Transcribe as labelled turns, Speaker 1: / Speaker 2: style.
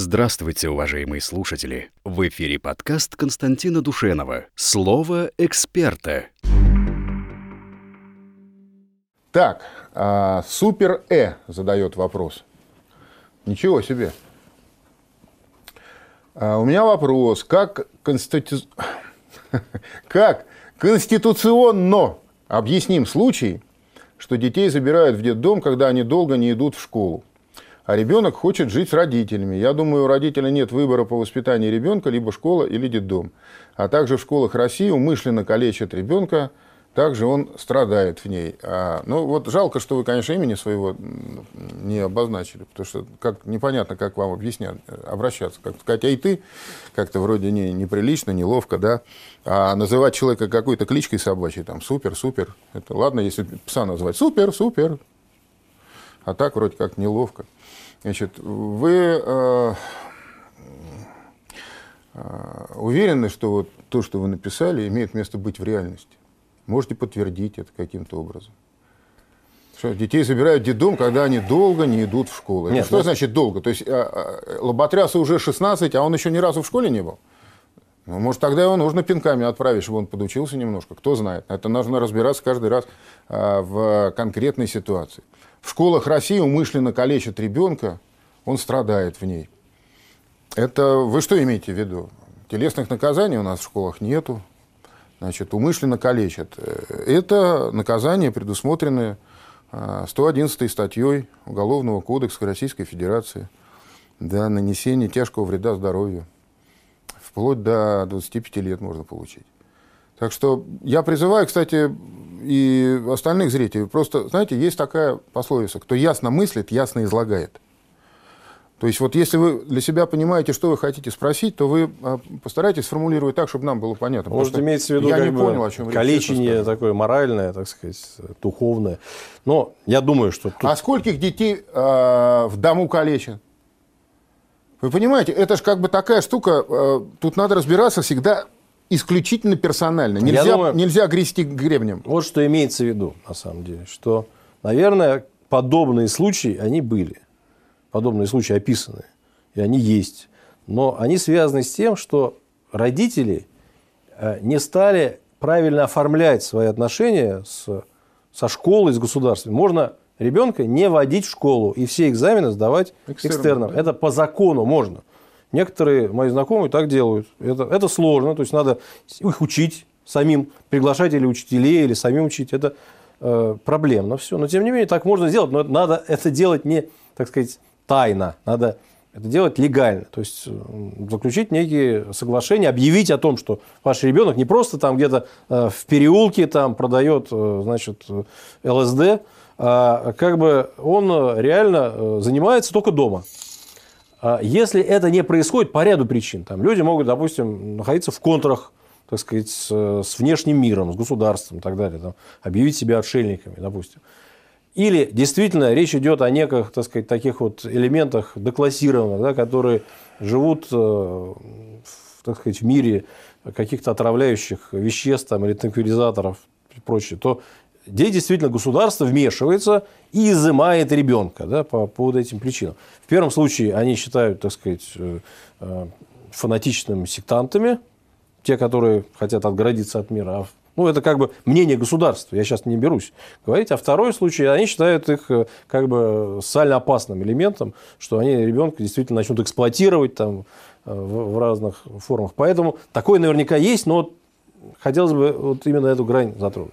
Speaker 1: Здравствуйте, уважаемые слушатели! В эфире подкаст Константина Душенова «Слово эксперта».
Speaker 2: Так, а, Супер Э задает вопрос. Ничего себе. А, у меня вопрос. Как, конститу... как конституционно объясним случай, что детей забирают в детдом, когда они долго не идут в школу? А ребенок хочет жить с родителями. Я думаю, у родителя нет выбора по воспитанию ребенка, либо школа или детдом. А также в школах России умышленно калечат ребенка, также он страдает в ней. А, ну вот жалко, что вы, конечно, имени своего не обозначили, потому что как, непонятно, как вам объяснять, обращаться. Как сказать, ай ты, как-то вроде не, неприлично, неловко, да. А называть человека какой-то кличкой собачьей, там, супер, супер, это ладно, если пса назвать супер, супер. А так вроде как неловко. Значит, вы э, э, уверены, что вот то, что вы написали, имеет место быть в реальности? Можете подтвердить это каким-то образом? Что детей забирают в детдом, когда они долго не идут в школу. Нет, что ну... значит долго? То есть а, а, Лоботрясу уже 16, а он еще ни разу в школе не был? Ну, может, тогда его нужно пинками отправить, чтобы он подучился немножко. Кто знает. Это нужно разбираться каждый раз а, в конкретной ситуации. В школах России умышленно калечат ребенка, он страдает в ней. Это вы что имеете в виду? Телесных наказаний у нас в школах нету. Значит, умышленно калечат. Это наказание, предусмотренное 111 а, статьей Уголовного кодекса Российской Федерации. Да, нанесение тяжкого вреда здоровью. Вплоть до 25 лет можно получить. Так что я призываю, кстати, и остальных зрителей. Просто, знаете, есть такая пословица, кто ясно мыслит, ясно излагает. То есть вот если вы для себя понимаете, что вы хотите спросить, то вы а, постарайтесь сформулировать так, чтобы нам было понятно.
Speaker 3: Может, имеется в виду
Speaker 2: я не понял, о чем
Speaker 3: калечение такое моральное, так сказать, духовное. Но я думаю, что...
Speaker 2: Тут... А скольких детей э, в дому калечат? Вы понимаете, это же как бы такая штука, э, тут надо разбираться всегда исключительно персонально. Нельзя, думаю, нельзя грести гребнем.
Speaker 3: Вот что имеется в виду, на самом деле, что, наверное, подобные случаи, они были. Подобные случаи описаны. И они есть. Но они связаны с тем, что родители э, не стали правильно оформлять свои отношения с, со школой, с государством. Можно ребенка не водить в школу и все экзамены сдавать экстерном. экстерном. Это по закону можно. Некоторые мои знакомые так делают. Это, это сложно, то есть надо их учить самим, приглашать или учителей, или самим учить. Это э, проблемно все. Но тем не менее так можно сделать, но надо это делать не, так сказать, тайно. Надо это делать легально. То есть э, заключить некие соглашения, объявить о том, что ваш ребенок не просто там где-то э, в переулке там продает э, значит, ЛСД, как бы он реально занимается только дома. А если это не происходит по ряду причин, там люди могут, допустим, находиться в контрах, так сказать, с, с внешним миром, с государством и так далее, там, объявить себя отшельниками, допустим. Или действительно речь идет о неких, так сказать, таких вот элементах деклассированных, да, которые живут, э, так сказать, в мире каких-то отравляющих веществ там, или транквилизаторов и прочее, то где действительно государство вмешивается и изымает ребенка да, по, по вот этим причинам. В первом случае они считают, так сказать, э, э, фанатичными сектантами, те, которые хотят отгородиться от мира. А ну, это как бы мнение государства, я сейчас не берусь говорить. А второй случай, они считают их э, как бы социально опасным элементом, что они ребенка действительно начнут эксплуатировать там, в разных формах. Поэтому такое наверняка есть, но хотелось бы вот именно эту грань затронуть.